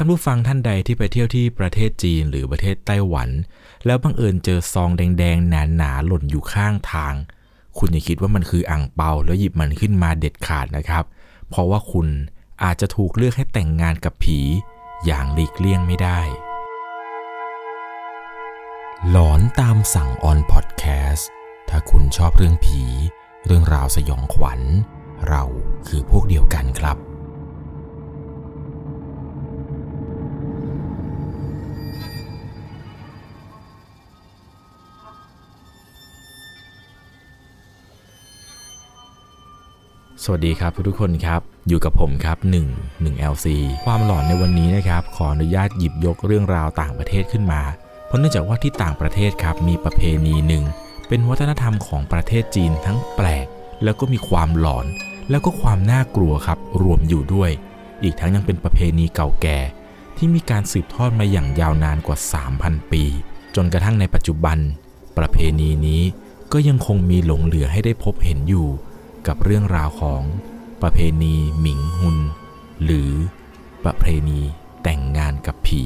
ท่านผู้ฟังท่านใดที่ไปเที่ยวที่ประเทศจีนหรือประเทศไต้หวัน แล้วบังเอิญเจอซองแดงๆ หนาๆ หล่นอยู่ข้างทาง คุณอย่าคิดว่ามันคืออ่างเปาแล้วหยิบมันขึ้นมาเด็ดขาดนะครับ เพราะว่าคุณอาจจะถูกเลือกให้แต่งงานกับผีอย่างหลีกเลี่ยงไม่ได้ หลอนตามสั่งออนพอดแคสต์ถ้าคุณชอบเรื่องผี เรื่องราวสยองขวัญ เราคือพวกเดียวกันครับ สวัสดีครับทุกคนครับ อยู่กับผมครับ 1 1 LC ความหลอนในวันนี้นะครับ ขออนุญาตหยิบยกเรื่องราวต่างประเทศขึ้นมา เพราะเนื่องจากว่าที่ต่างประเทศครับมีประเพณีหนึ่ง เป็นวัฒนธรรมของประเทศจีนทั้งแปลก แล้วก็มีความหลอน แล้วก็ความน่ากลัวครับ รวมอยู่ด้วย อีกทั้งยังเป็นประเพณีเก่าแก่ ที่มีการสืบทอดมาอย่างยาวนานกว่า 3,000 ปี จนกระทั่งในปัจจุบัน ประเพณีนี้ก็ยังคงมีหลงเหลือให้ได้พบเห็นอยู่ กับเรื่องราวของประเพณีหมิงฮุน หรือประเพณีแต่งงานกับผี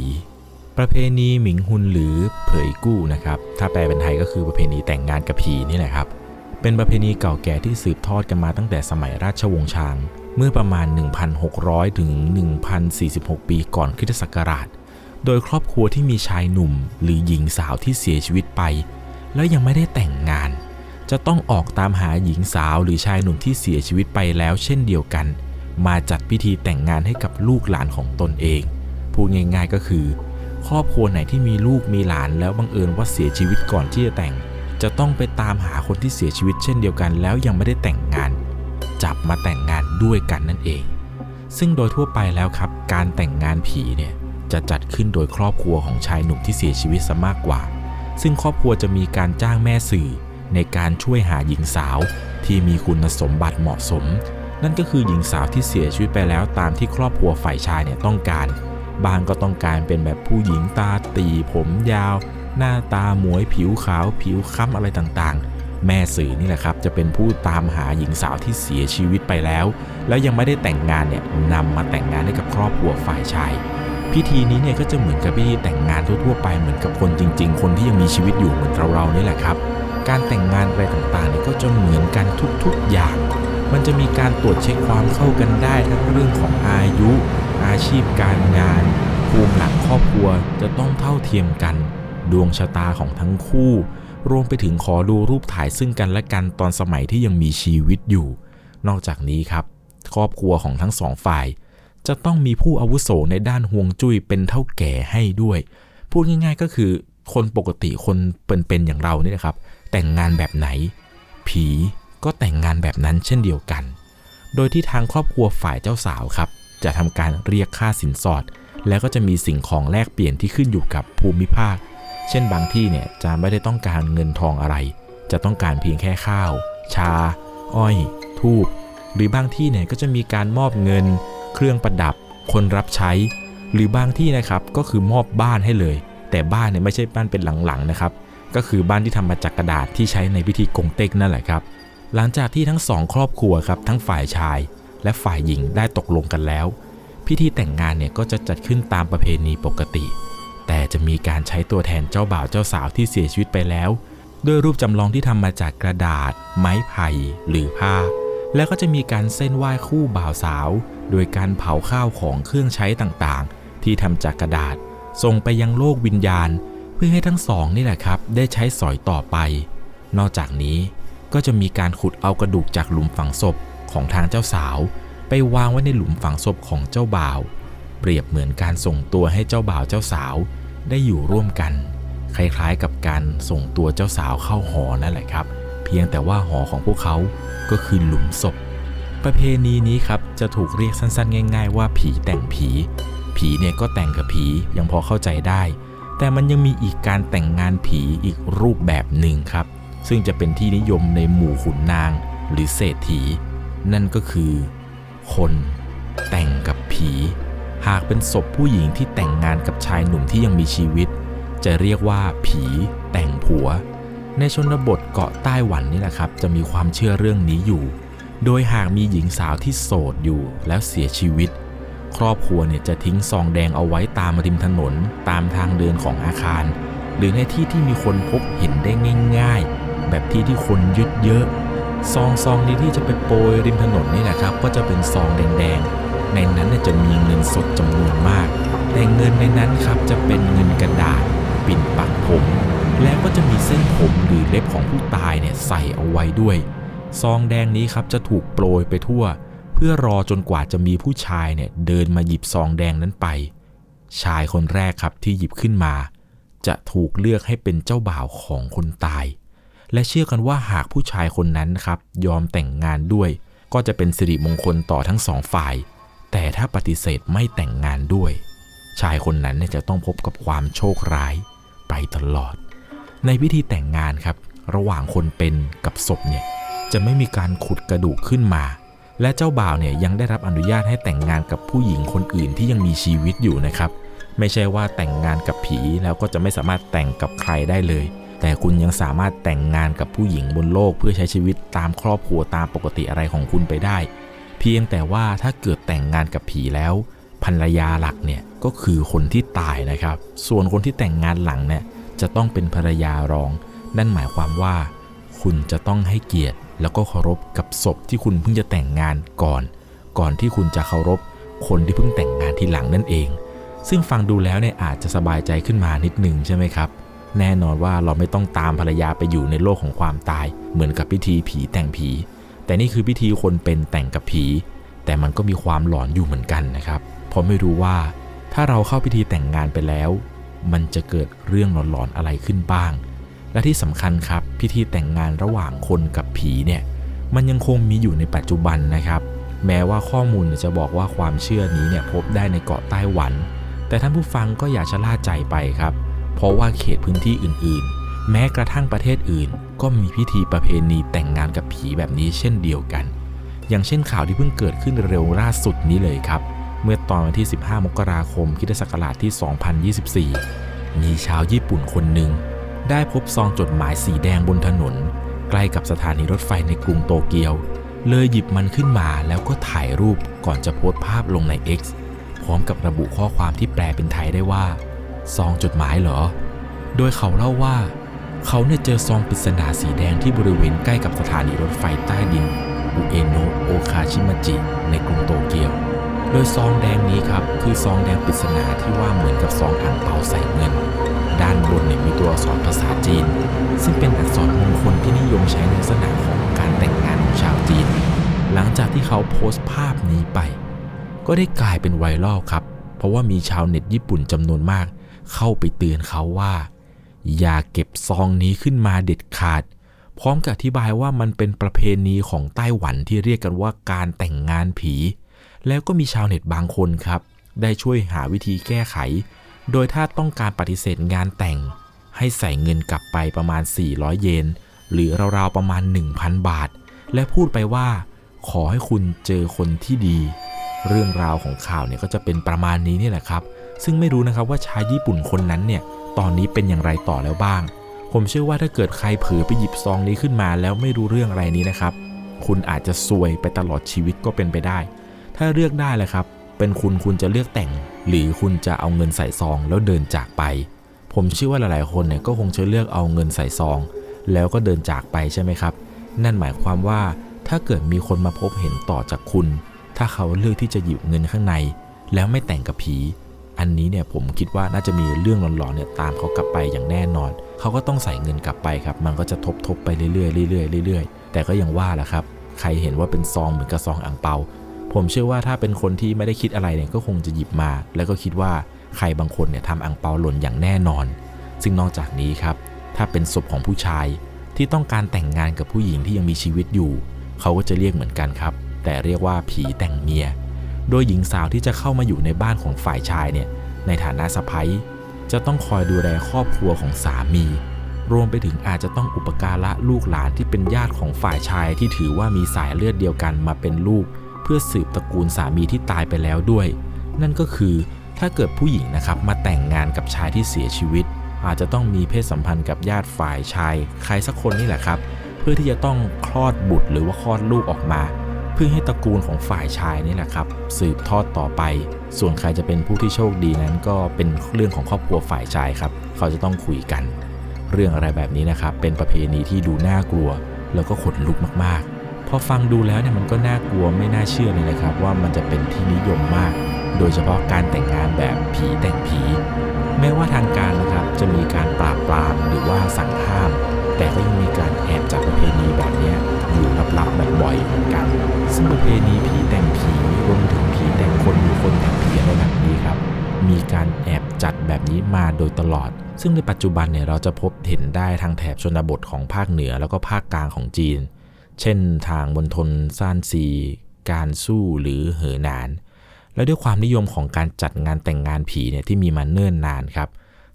ประเพณีหมิงฮุนหรือเผยกู้นะครับ ถ้าแปลเป็นไทยก็คือประเพณีแต่งงานกับผีนี่แหละครับ เป็นประเพณีเก่าแก่ที่สืบทอดกันมาตั้งแต่สมัยราชวงศ์ชาง เมื่อประมาณ 1,600 ถึง 1,046 ปีก่อนคริสตศักราช โดยครอบครัวที่มีชายหนุ่มหรือหญิงสาวที่เสียชีวิตไป แล้วยังไม่ได้แต่งงาน จะต้องออกตามหาหญิงสาวหรือชายหนุ่มที่เสียชีวิตไปแล้วเช่นเดียวกัน มาจัดพิธีแต่งงานให้กับลูกหลานของตนเอง พูดง่ายๆก็คือ ครอบครัวไหนที่มีลูกมีหลานแล้วบังเอิญว่าเสียชีวิตก่อนที่จะแต่ง จะต้องไปตามหาคนที่เสียชีวิตเช่นเดียวกัน แล้วยังไม่ได้แต่งงาน จับมาแต่งงานด้วยกันนั่นเอง ซึ่งโดยทั่วไปแล้วครับ การแต่งงานผีเนี่ยจะจัดขึ้นโดยครอบครัวของชายหนุ่มที่เสียชีวิตซะมากกว่า ซึ่งครอบครัวจะมีการจ้างแม่สื่อ ในการช่วยหาหญิงสาวที่มีคุณสมบัติเหมาะสม นั่นก็คือหญิงสาวที่เสียชีวิตไปแล้วตามที่ครอบครัวฝ่ายชายเนี่ยต้องการ บางก็ต้องการเป็นแบบผู้หญิงตาตีผมยาว หน้าตาหมวยผิวขาวผิวค้ำอะไรต่างๆ แม่สื่อนี่แหละครับ จะเป็นผู้ตามหาหญิงสาวที่เสียชีวิตไปแล้ว แล้วยังไม่ได้แต่งงานเนี่ยนำมาแต่งงานให้กับครอบครัวฝ่ายชายพิธีนี้เนี่ยก็จะเหมือนกับพิธีแต่งงานทั่วๆไปเหมือนกับคนจริง ๆ คนที่ยังมีชีวิตอยู่เหมือนเราๆนี่แหละครับ การแต่งงานอะไรต่างๆเนี่ยก็จะเหมือนกันทุกๆอย่าง มันจะมีการตรวจเช็คความเข้ากันได้ทั้งเรื่องของอายุ อาชีพการงานภูมิหลังครอบครัวจะต้องเท่าเทียมกัน ดวงชะตาของทั้งคู่ รวมไปถึงขอดูรูปถ่ายซึ่งกันและกันตอนสมัยที่ยังมีชีวิตอยู่ นอกจากนี้ครับ ครอบครัวของทั้งสองฝ่าย จะต้องมีผู้อาวุโสในด้านห่วงจุ้ยเป็นเท่าแก่ให้ด้วย พูดง่ายๆก็คือคนปกติคนเป็นๆอย่างเราเนี่ยนะครับ แต่งงานแบบไหน ผีก็แต่งงานแบบนั้นเช่นเดียวกัน โดยที่ทางครอบครัวฝ่ายเจ้าสาวครับ จะทำการเรียกค่าสินสอด แล้วก็จะมีสิ่งของแลกเปลี่ยนที่ขึ้นอยู่กับภูมิภาค เช่นบางที่เนี่ยจะไม่ได้ต้องการเงินทองอะไร จะต้องการเพียงแค่ข้าว ชา อ้อย ทูบหรือบางที่เนี่ยก็จะมีการมอบเงิน เครื่องประดับ คนรับใช้ หรือบางที่นะครับก็คือมอบบ้านให้เลย แต่บ้านเนี่ยไม่ใช่บ้านเป็นหลังๆนะครับ ก็คือบ้านที่ทำมาจากกระดาษที่ใช้ในพิธีกงเต็กนั่นแหละครับ หลังจากที่ทั้งสองครอบครัวครับทั้งฝ่ายชาย และฝ่ายหญิงได้ตกลงกันแล้ว พิธีแต่งงานเนี่ยก็จะจัดขึ้นตามประเพณีปกติ แต่จะมีการใช้ตัวแทนเจ้าบ่าวเจ้าสาวที่เสียชีวิตไปแล้ว ด้วยรูปจำลองที่ทำมาจากกระดาษ ไม้ไผ่หรือผ้า แล้วก็จะมีการเส้นไหว้คู่บ่าวสาว โดยการเผาข้าวของเครื่องใช้ต่างๆ ที่ทำจากกระดาษส่งไปยังโลกวิญญาณ พื่อให้ทั้งสองนี่แหละครับ ได้ใช้สอยต่อไป นอกจากนี้ก็จะมีการขุดเอากระดูกจากหลุมฝังศพของทางเจ้าสาว ไปวางไว้ในหลุมฝังศพของเจ้าบ่าว เปรียบเหมือนการส่งตัวให้เจ้าบ่าวเจ้าสาวได้อยู่ร่วมกัน คล้ายๆกับการส่งตัวเจ้าสาวเข้าหอนั่นแหละครับ เพียงแต่ว่าหอของพวกเขาก็คือหลุมศพ ประเพณีนี้ครับจะถูกเรียกสั้นๆ ง่าย ๆ ว่าผีแต่งผี ผีเนี่ยก็แต่งกับผียังพอเข้าใจได้ แต่มันยังมีอีกการแต่งงานผีอีกรูปแบบหนึ่งครับ ซึ่งจะเป็นที่นิยมในหมู่ขุนนางหรือเศรษฐี นั่นก็คือ คนแต่งกับผี หากเป็นศพผู้หญิงที่แต่งงานกับชายหนุ่มที่ยังมีชีวิต จะเรียกว่าผีแต่งผัว ในชนบทเกาะไต้หวันนี่แหละครับ จะมีความเชื่อเรื่องนี้อยู่ โดยหากมีหญิงสาวที่โสดอยู่แล้วเสียชีวิต ครอบครัวเนี่ยจะทิ้งซองแดงเอาไว้ตามริมถนนตามทางเดินของอาคาร หรือในที่ที่มีคนพบเห็นได้ง่าย ๆ แบบที่ที่คนยึดเยอะซองซองนี้ที่จะไปโปรยริมถนนนี่แหละครับ ก็จะเป็นซองแดงๆในนั้นจะมีเงินสดจำนวนมาก แต่เงินในนั้นครับจะเป็นเงินกระดาษปิ่นปักผม แล้วก็จะมีเส้นผมหรือเล็บของผู้ตายเนี่ยใส่เอาไว้ด้วย ซองแดงนี้ครับจะถูกโปรยไปทั่ว พื่อรอจนกว่าจะมีผู้ชายเนี่ยเดินมาหยิบซองแดงนั้นไป ชายคนแรกครับที่หยิบขึ้นมา จะถูกเลือกให้เป็นเจ้าบ่าวของคนตาย และเชื่อกันว่าหากผู้ชายคนนั้นครับยอมแต่งงานด้วย ก็จะเป็นสิริมงคลต่อทั้งสองฝ่าย แต่ถ้าปฏิเสธไม่แต่งงานด้วย ชายคนนั้นเนี่ยจะต้องพบกับความโชคร้ายไปตลอด ในพิธีแต่งงานครับ ระหว่างคนเป็นกับศพเนี่ยจะไม่มีการขุดกระดูกขึ้นมา และเจ้าบ่าวเนี่ยยังได้รับอนุญาตให้แต่งงานกับผู้หญิงคนอื่นที่ยังมีชีวิตอยู่นะครับ ไม่ใช่ว่าแต่งงานกับผีแล้วก็จะไม่สามารถแต่งกับใครได้เลย แต่คุณยังสามารถแต่งงานกับผู้หญิงบนโลก เพื่อใช้ชีวิตตามครอบครัวตามปกติอะไรของคุณไปได้ เพียงแต่ว่าถ้าเกิดแต่งงานกับผีแล้วภรรยาหลักเนี่ยก็คือคนที่ตายนะครับ ส่วนคนที่แต่งงานหลังเนี่ยจะต้องเป็นภรรยารอง นั่นหมายความว่า คุณจะต้องให้เกียรติ แล้วก็เคารพกับศพที่คุณเพิ่งจะแต่งงานก่อน ก่อนที่คุณจะเคารพคนที่เพิ่งแต่งงานทีหลังนั่นเอง ซึ่งฟังดูแล้วเนี่ยอาจจะสบายใจขึ้นมานิดนึงใช่ไหมครับ แน่นอนว่าเราไม่ต้องตามภรรยาไปอยู่ในโลกของความตาย เหมือนกับพิธีผีแต่งผี แต่นี่คือพิธีคนเป็นแต่งกับผี แต่มันก็มีความหลอนอยู่เหมือนกันนะครับ เพราะไม่รู้ว่า ถ้าเราเข้าพิธีแต่งงานไปแล้ว มันจะเกิดเรื่องหลอนๆอะไรขึ้นบ้าง และที่สำคัญครับพิธีแต่งงานระหว่างคนกับผีเนี่ยมันยังคงมีอยู่ในปัจจุบันนะครับ แม้ว่าข้อมูลจะบอกว่าความเชื่อนี้เนี่ยพบได้ในเกาะไต้หวัน แต่ท่านผู้ฟังก็อย่าชะล่าใจไปครับ เพราะว่าเขตพื้นที่อื่นๆ แม้กระทั่งประเทศอื่น ก็มีพิธีประเพณีแต่งงานกับผีแบบนี้เช่นเดียวกัน อย่างเช่นข่าวที่เพิ่งเกิดขึ้นเร็วล่าสุดนี้เลยครับ เมื่อตอนวันที่ 15 มกราคมคิศักราชที่ 2024 มีชาวญี่ปุ่นคนหนึ่ง ได้พบซองจดหมายสีแดงบนถนน ใกล้กับสถานีรถไฟในกรุงโตเกียว เลยหยิบมันขึ้นมาแล้วก็ถ่ายรูปก่อนจะโพสต์ภาพลงใน X พร้อมกับระบุข้อความที่แปลเป็นไทยได้ว่าซองจดหมายเหรอ โดยเขาเล่าว่า เขาเนี่ยเจอซองปริศนาสีแดงที่บริเวณใกล้กับสถานีรถไฟใต้ดินอุเอโนะโอคาชิมาจิ ในกรุงโตเกียว โดยซองแดงนี้ครับ คือซองแดงปริศนาที่ว่าเหมือนกับซองอ่างเปาใส่เงิน บนเนี่ยมีตัวอักษรภาษาจีน ซึ่งเป็นอักษรมงคลที่นิยมใช้ในลักษณะของการแต่งงานของชาวจีน หลังจากที่เขาโพสต์ภาพนี้ไป ก็ได้กลายเป็นไวรัลครับ เพราะว่ามีชาวเน็ตญี่ปุ่นจำนวนมาก เข้าไปเตือนเขาว่า อย่าเก็บซองนี้ขึ้นมาเด็ดขาด พร้อมกับอธิบายว่ามันเป็นประเพณีของไต้หวันที่เรียกกันว่าการแต่งงานผี แล้วก็มีชาวเน็ตบางคนครับ ได้ช่วยหาวิธีแก้ไข โดยถ้าต้องการปฏิเสธงานแต่ง ให้ใส่เงินกลับไปประมาณ 400 เยน หรือราวๆประมาณ 1,000 บาท และพูดไปว่า ขอให้คุณเจอคนที่ดี เรื่องราวของข่าวเนี่ยก็จะเป็นประมาณนี้นี่แหละครับ ซึ่งไม่รู้นะครับว่าชายญี่ปุ่นคนนั้นเนี่ย ตอนนี้เป็นอย่างไรต่อแล้วบ้าง ผมเชื่อว่าถ้าเกิดใครเผลอไปหยิบซองนี้ขึ้นมา แล้วไม่รู้เรื่องอะไรนี้นะครับ คุณอาจจะซวยไปตลอดชีวิตก็เป็นไปได้ ถ้าเลือกได้แหละครับ เป็นคุณคุณจะเลือกแต่ง หรือคุณจะเอาเงินใส่ซองแล้วเดินจากไป ผมเชื่อว่าหลายๆคนเนี่ยก็คงจะเลือกเอาเงินใส่ซอง แล้วก็เดินจากไปใช่ไหมครับ นั่นหมายความว่าถ้าเกิดมีคนมาพบเห็นต่อจากคุณ ถ้าเขาเลือกที่จะหยิบเงินข้างใน แล้วไม่แต่งกับผี อันนี้เนี่ยผมคิดว่าน่าจะมีเรื่องหลอนๆเนี่ยตามเขากลับไปอย่างแน่นอน เขาก็ต้องใส่เงินกลับไปครับ มันก็จะทบๆไปเรื่อยๆเรื่อยๆเรื่อยๆแต่ก็ยังว่าแหละครับ ใครเห็นว่าเป็นซองเหมือนกับซองอ่างเปา ผมเชื่อว่าถ้าเป็นคนที่ไม่ได้คิดอะไรเนี่ยก็คงจะหยิบมา แล้วก็คิดว่าใครบางคนเนี่ยทำอ่างเปาหล่นอย่างแน่นอน ซึ่งนอกจากนี้ครับ ถ้าเป็นศพของผู้ชายที่ต้องการแต่งงานกับผู้หญิงที่ยังมีชีวิตอยู่ เขาก็จะเรียกเหมือนกันครับ แต่เรียกว่าผีแต่งเมีย โดยหญิงสาวที่จะเข้ามาอยู่ในบ้านของฝ่ายชายเนี่ยในฐานะสะพ้ยจะต้องคอยดูแลครอบครัวของสามี รวมไปถึงอาจจะต้องอุปการะลูกหลานที่เป็นญาติของฝ่ายชายที่ถือว่ามีสายเลือดเดียวกันมาเป็นลูก พื่อสืบตระกูลสามีที่ตายไปแล้วด้วย นั่นก็คือถ้าเกิดผู้หญิงนะครับมาแต่งงานกับชายที่เสียชีวิต อาจจะต้องมีเพศสัมพันธ์กับญาติฝ่ายชาย ใครสักคนนี่แหละครับ เพื่อที่จะต้องคลอดบุตรหรือว่าคลอดลูกออกมา เพื่อให้ตระกูลของฝ่ายชายนี่แหละครับ สืบทอดต่อไป ส่วนใครจะเป็นผู้ที่โชคดีนั้นก็เป็นเรื่องของครอบครัวฝ่ายชายครับ เขาจะต้องคุยกัน เรื่องอะไรแบบนี้นะครับเป็นประเพณีที่ดูน่ากลัว แล้วก็ขนลุกมากๆ อฟังดูแล้วเนี่ยมันก็น่ากลัวไม่น่าเชื่อเลยนะครับ ว่ามันจะเป็นที่นิยมมาก โดยเฉพาะการแต่งงานแบบผีแต่งผี แม้ว่าทางการนะครับจะมีการปราบปรามหรือว่าสั่งห้าม แต่ก็ยังมีการแอบจัดประเพณีแบบนี้อยู่ลับๆแบบบ่อยเหมือนกัน ซึ่งประเพณีผีแต่งผีรวมถึงผีแต่งคนมีคนแต่งผีอะไรแบบนี้ครับมีการแอบจัดแบบนี้มาโดยตลอด ซึ่งในปัจจุบันเนี่ยเราจะพบเห็นได้ทางแถบชนบทของภาคเหนือแล้วก็ภาคกลางของจีน เช่นทางมณฑลซ่านซี การสู้หรือเหอหนาน และด้วยความนิยมของการจัดงานแต่งงานผีเนี่ยที่มีมาเนิ่นนานครับ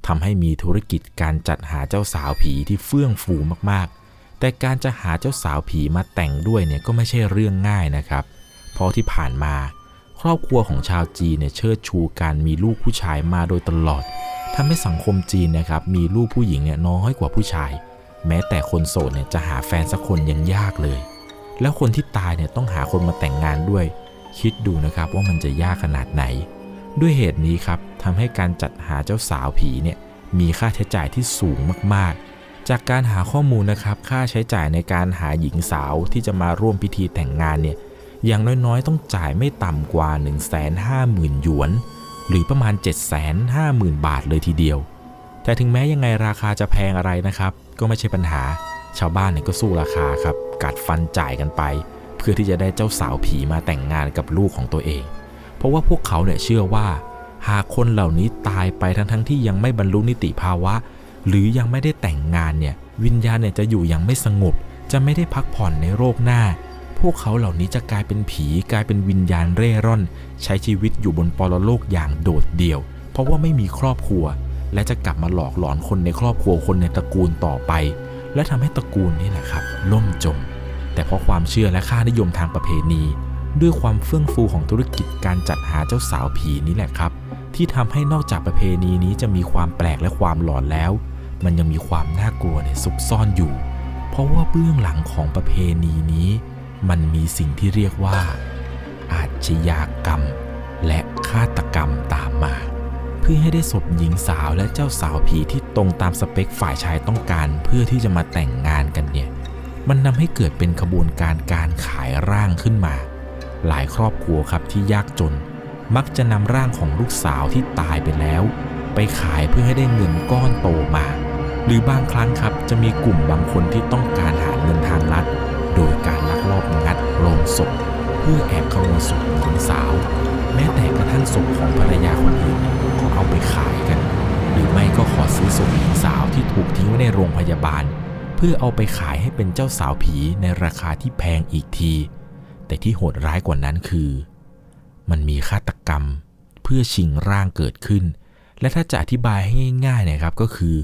ทำให้มีธุรกิจการจัดหาเจ้าสาวผีที่เฟื่องฟูมากๆ แต่การจะหาเจ้าสาวผีมาแต่งด้วยเนี่ยก็ไม่ใช่เรื่องง่ายนะครับ เพราะที่ผ่านมาครอบครัวของชาวจีนเนี่ยเชิดชูการมีลูกผู้ชายมาโดยตลอดทำให้สังคมจีนนะครับมีลูกผู้หญิงเนี่ยน้อยกว่าผู้ชาย แม้แต่คนโสดเนี่ยจะหาแฟนสักคนยังยากเลย แล้วคนที่ตายเนี่ยต้องหาคนมาแต่งงานด้วย คิดดูนะครับว่ามันจะยากขนาดไหน ด้วยเหตุนี้ครับทำให้การจัดหาเจ้าสาวผีเนี่ยมีค่าใช้จ่ายที่สูงมากๆ จากการหาข้อมูลนะครับค่าใช้จ่ายในการหาหญิงสาวที่จะมาร่วมพิธีแต่งงานเนี่ยอย่างน้อยๆ ต้องจ่ายไม่ต่ำกว่า 150,000 หยวน หรือประมาณ 750,000 บาทเลยทีเดียว แต่ถึงแม้ยังไงราคาจะแพงอะไรนะครับ ก็ไม่ใช่ปัญหา ชาวบ้านเนี่ยก็สู้ราคาครับ กัดฟันจ่ายกันไป เพื่อที่จะได้เจ้าสาวผีมาแต่งงานกับลูกของตัวเอง เพราะว่าพวกเขาเนี่ยเชื่อว่า หากคนเหล่านี้ตายไปทั้งทั้งที่ยังไม่บรรลุนิติภาวะ หรือยังไม่ได้แต่งงานเนี่ยวิญญาณเนี่ยจะอยู่อย่างไม่สงบ จะไม่ได้พักผ่อนในโรคหน้า พวกเขาเหล่านี้จะกลายเป็นผีกลายเป็นวิญญาณเร่ร่อน ใช้ชีวิตอยู่บนปรโลกอย่างโดดเดี่ยว เพราะว่าไม่มีครอบครัว และจะกลับมาหลอกหลอนคนในครอบครัวคนในตระกูลต่อไป และทำให้ตระกูลนี่แหละครับ ล่มจม แต่เพราะความเชื่อและค่านิยมทางประเพณี ด้วยความเฟื่องฟูของธุรกิจการจัดหาเจ้าสาวผีนี่แหละครับ ที่ทำให้นอกจากประเพณีนี้จะมีความแปลกและความหลอนแล้ว มันยังมีความน่ากลัวเนี่ยซุกซ่อนอยู่ เพราะว่าเบื้องหลังของประเพณีนี้ มันมีสิ่งที่เรียกว่า อาชญากรรม และฆาตกรรมตามมา พื่อให้ได้ศพหญิงสาวและเจ้าสาวผีที่ตรงตามสเปคฝ่ายชายต้องการ เพื่อที่จะมาแต่งงานกันเนี่ย มันนำให้เกิดเป็นขบวนการการขายร่างขึ้นมา หลายครอบครัวครับที่ยากจน มักจะนำร่างของลูกสาวที่ตายไปแล้ว ไปขายเพื่อให้ได้เงินก้อนโตมา หรือบางครั้งครับจะมีกลุ่มบางคนที่ต้องการหาเงินทางลัด โดยการลักลอบงัดโลงศพ พื่อแอบขโมยศพหญิงสาว แม้แต่กระทั่งศพของภรรยาคนอื่นก็เอาไปขายกัน หรือไม่ก็ขอซื้อศพหญิงสาวที่ถูกทิ้งไว้ในโรงพยาบาล เพื่อเอาไปขายให้เป็นเจ้าสาวผีในราคาที่แพงอีกที แต่ที่โหดร้ายกว่านั้นคือ มันมีฆาตกรรม เพื่อชิงร่างเกิดขึ้น และถ้าจะอธิบายให้ง่ายๆนะครับก็คือ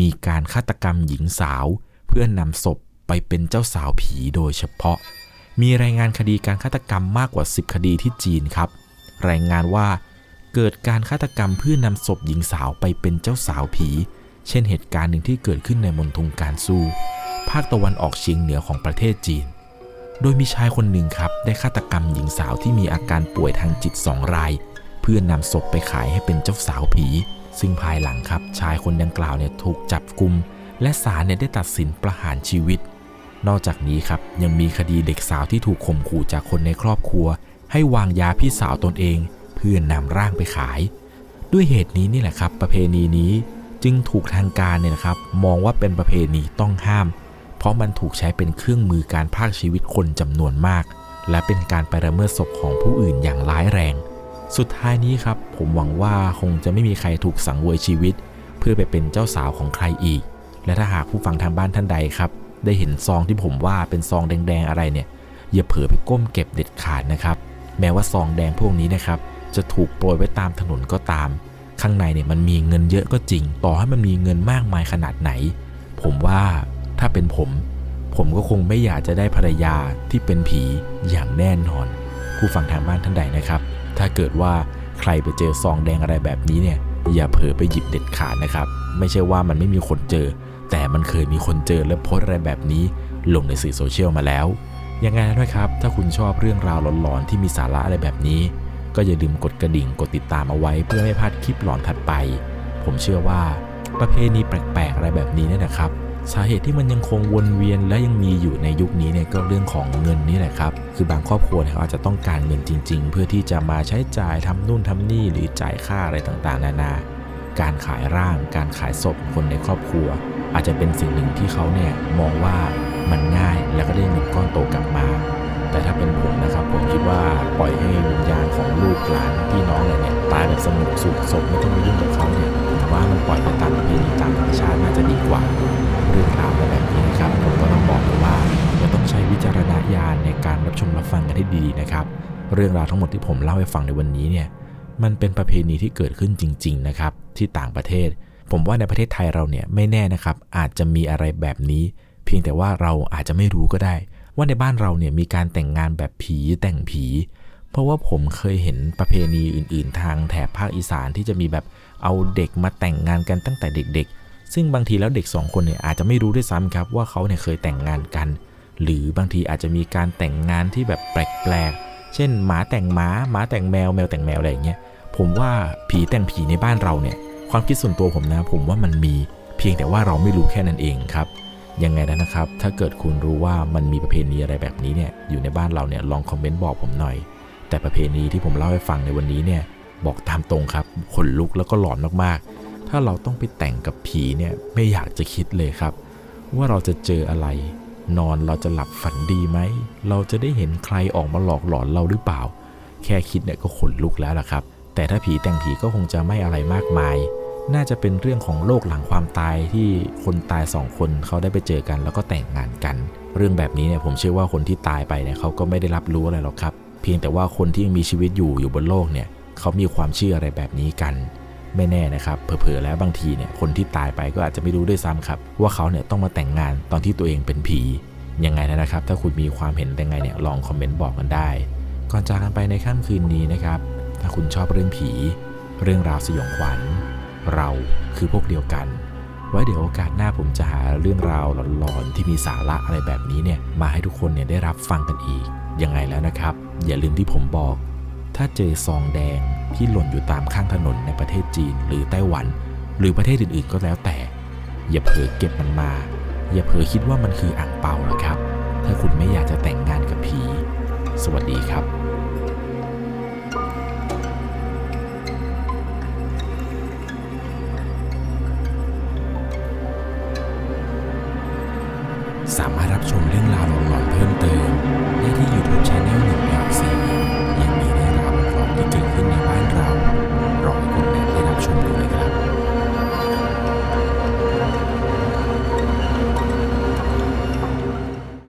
มีการฆาตกรรมหญิงสาว เพื่อนำศพไปเป็นเจ้าสาวผีโดยเฉพาะ มีรายงานคดีการฆาตกรรมมากกว่า 10 คดีที่จีนครับ รายงานว่าเกิดการฆาตกรรมเพื่อนำศพหญิงสาวไปเป็นเจ้าสาวผี เช่นเหตุการณ์หนึ่งที่เกิดขึ้นในมณฑลการซูภาคตะวันออกเฉียงเหนือของประเทศจีน โดยมีชายคนหนึ่งครับ ได้ฆาตกรรมหญิงสาวที่มีอาการป่วยทางจิตสองราย เพื่อนำศพไปขายให้เป็นเจ้าสาวผี ซึ่งภายหลังครับ ชายคนดังกล่าวเนี่ยถูกจับกุม และศาลเนี่ยได้ตัดสินประหารชีวิต นอกจากนี้ครับยังมีคดีเด็กสาวที่ถูกข่มขู่จากคนในครอบครัว ให้วางยาพี่สาวตนเอง เพื่อนำร่างไปขาย ด้วยเหตุนี้นี่แหละครับ ประเพณีนี้จึงถูกทางการเนี่ยนะครับ มองว่าเป็นประเพณีต้องห้าม เพราะมันถูกใช้เป็นเครื่องมือการพรากชีวิตคนจำนวนมาก และเป็นการไปละเมิดศพของผู้อื่นอย่างร้ายแรง สุดท้ายนี้ครับ ผมหวังว่าคงจะไม่มีใครถูกสังเวยชีวิต เพื่อไปเป็นเจ้าสาวของใครอีก และถ้าหากผู้ฟังทางบ้านท่านใดครับ ได้เห็นซองที่ผมว่าเป็นซองแดงๆอะไรเนี่ยอย่าเผลอไปก้มเก็บเด็ดขาดนะครับ แม้ว่าซองแดงพวกนี้นะครับ จะถูกโปรยไว้ตามถนนก็ตาม ข้างในเนี่ยมันมีเงินเยอะก็จริง ต่อให้มันมีเงินมากมายขนาดไหน ผมว่าถ้าเป็นผม ผมก็คงไม่อยากจะได้ภรรยาที่เป็นผีอย่างแน่นอน ผู้ฟังทางบ้านท่านใดนะครับ ถ้าเกิดว่าใครไปเจอซองแดงอะไรแบบนี้เนี่ยอย่าเผลอไปหยิบเด็ดขาดนะครับ ไม่ใช่ว่ามันไม่มีคนเจอ แต่มันเคยมีคนเจอและโพสอะไรแบบนี้ ลงในสื่อโซเชียลมาแล้ว ยังไงนะครับ ถ้าคุณชอบเรื่องราวหลอนๆที่มีสาระอะไรแบบนี้ ก็อย่าลืมกดกระดิ่งกดติดตามเอาไว้เพื่อไม่พลาดคลิปหลอนถัดไป ผมเชื่อว่าประเพณีแปลกๆอะไรแบบนี้เนี่ยนะครับสาเหตุที่มันยังคงวนเวียนและยังมีอยู่ในยุคนี้เนี่ยก็เรื่องของเงินนี่แหละครับ คือบางครอบครัวเนี่ยเขาอาจจะต้องการเงินจริง ๆ เพื่อที่จะมาใช้จ่ายทำนู่นทำนี่หรือจ่ายค่าอะไรต่างๆ นานา การขายร่าง การขายศพคนในครอบครัว อาจจะเป็นสิ่งหนึ่งที่เขาเนี่ยมองว่ามันง่ายแล้วก็ได้เงินก้อนโตกลับมา แต่ถ้าเป็นผมนะครับผมคิดว่าปล่อยให้วิญญาณของลูกหลานพี่น้องอะไรเนี่ยตายแบบสงบสุขศพไม่ต้องมายุ่งกับเขาเนี่ยผมว่ามันปล่อยไปตามประเพณีตามธรรมชาติน่าจะดีกว่าเรื่องราวแบบนี้นะครับผมก็ต้องบอกเลยว่าเราต้องใช้วิจารณญาณในการรับชมรับฟังกันให้ดีนะครับ เรื่องราวทั้งหมดที่ผมเล่าให้ฟังในวันนี้เนี่ย มันเป็นประเพณีที่เกิดขึ้นจริง ๆ นะครับ ที่ต่างประเทศ ผมว่าในประเทศไทยเราเนี่ยไม่แน่นะครับ อาจจะมีอะไรแบบนี้ เพียงแต่ว่าเราอาจจะไม่รู้ก็ได้ ว่าในบ้านเราเนี่ยมีการแต่งงานแบบผีแต่งผี เพราะว่าผมเคยเห็นประเพณีอื่น ๆ ทางแถบภาคอีสานที่จะมีแบบเอาเด็กมาแต่งงานกันตั้งแต่เด็ก ๆ ซึ่งบางทีแล้วเด็กสองคนเนี่ยอาจจะไม่รู้ด้วยซ้ำครับว่าเขาเนี่ยเคยแต่งงานกัน หรือบางทีอาจจะมีการแต่งงานที่แบบแปลกๆ เช่นหมาแต่งหมาหมาแต่งแมวแมวแต่งแมวอะไรอย่างเงี้ยผมว่าผีแต่งผีในบ้านเราเนี่ย ความคิดส่วนตัวผมนะ ผมว่ามันมีเพียงแต่ว่าเราไม่รู้แค่นั้นเองครับยังไงนะครับ ถ้าเกิดคุณรู้ว่ามันมีประเพณีอะไรแบบนี้เนี่ยอยู่ในบ้านเราเนี่ยลองคอมเมนต์บอกผมหน่อย แต่ประเพณีที่ผมเล่าให้ฟังในวันนี้เนี่ยบอกตามตรงครับขนลุกแล้วก็หลอนมากๆ ถ้าเราต้องไปแต่งกับผีเนี่ยไม่อยากจะคิดเลยครับ ว่าเราจะเจออะไร นอนเราจะหลับฝันดีไหม เราจะได้เห็นใครออกมาหลอกหลอนเราหรือเปล่า แค่คิดเนี่ยก็ขนลุกแล้วล่ะครับ แต่ถ้าผีแต่งผีก็คงจะไม่อะไรมากมาย น่าจะเป็นเรื่องของโลกหลังความตายที่คนตายสองคนเขาได้ไปเจอกันแล้วก็แต่งงานกัน เรื่องแบบนี้เนี่ยผมเชื่อว่าคนที่ตายไปเนี่ยเขาก็ไม่ได้รับรู้อะไรหรอกครับ เพียงแต่ว่าคนที่ยังมีชีวิตอยู่อยู่บนโลกเนี่ยเขามีความเชื่ออะไรแบบนี้กัน ไม่แน่นะครับเผลอๆแล้วบางทีเนี่ยคนที่ตายไปก็อาจจะไม่รู้ด้วยซ้ำครับ ว่าเขาเนี่ยต้องมาแต่งงานตอนที่ตัวเองเป็นผียังไงนะครับ ถ้าคุณมีความเห็นยังไงเนี่ยลองคอมเมนต์บอกกันได้ ก่อนจากกันไปในค่ำคืนนี้นะครับ ถ้าคุณชอบเรื่องผี เรื่องราวสยองขวัญ เราคือพวกเดียวกัน ไว้เดี๋ยวโอกาสหน้าผมจะหาเรื่องราวหลอนๆที่มีสาระอะไรแบบนี้เนี่ยมาให้ทุกคนเนี่ยได้รับฟังกันอีกยังไงแล้วนะครับ อย่าลืมที่ผมบอก ถ้าเจอซองแดง ที่หล่นอยู่ตามข้างถนนในประเทศจีนหรือไต้หวัน หรือประเทศอื่นๆก็แล้วแต่ อย่าเผลอเก็บมันมา อย่าเผลอคิดว่ามันคืออ่างเปานะครับ ถ้าคุณไม่อยากจะแต่งงานกับผี สวัสดีครับ